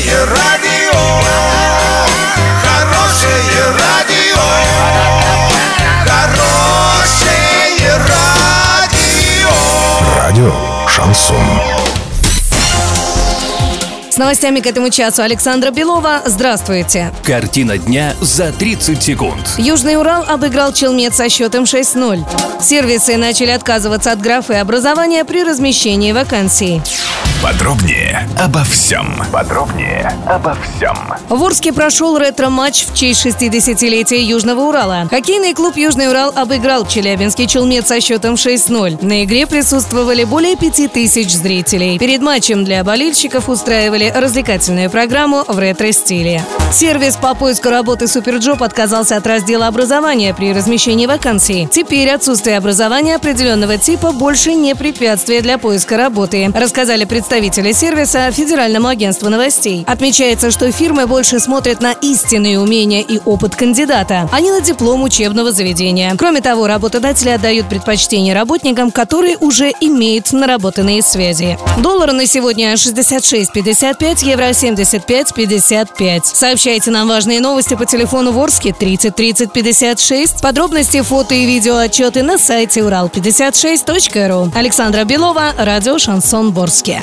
Хорошее радио, хорошее радио, хорошее радио. Радио Шансон. С новостями к этому часу Александра Белова. Здравствуйте. Картина дня за 30 секунд. Южный Урал обыграл Челмет со счетом 6-0. Сервисы начали отказываться от графы образования при размещении вакансий. Подробнее обо всем. Подробнее обо всем. В Орске прошел ретро-матч в честь 60-летия Южного Урала. Хоккейный клуб «Южный Урал» обыграл Челябинский Челмет со счетом 6-0. На игре присутствовали более 5000 зрителей. Перед матчем для болельщиков устраивали развлекательную программу в ретро-стиле. Сервис по поиску работы «SuperJob» отказался от раздела образования при размещении вакансий. Теперь отсутствие образования определенного типа больше не препятствие для поиска работы, рассказали представители сервиса Федеральному агентству новостей. Отмечается, что фирмы больше смотрят на истинные умения и опыт кандидата, а не на диплом учебного заведения. Кроме того, работодатели отдают предпочтение работникам, которые уже имеют наработанные связи. Доллар на сегодня 66.55, евро 75.55. Сообщайте нам важные новости по телефону Ворске 30 30 56. Подробности, фото и видео отчеты на сайте урал56.ру. Александра Белова, радио «Шансон Ворске».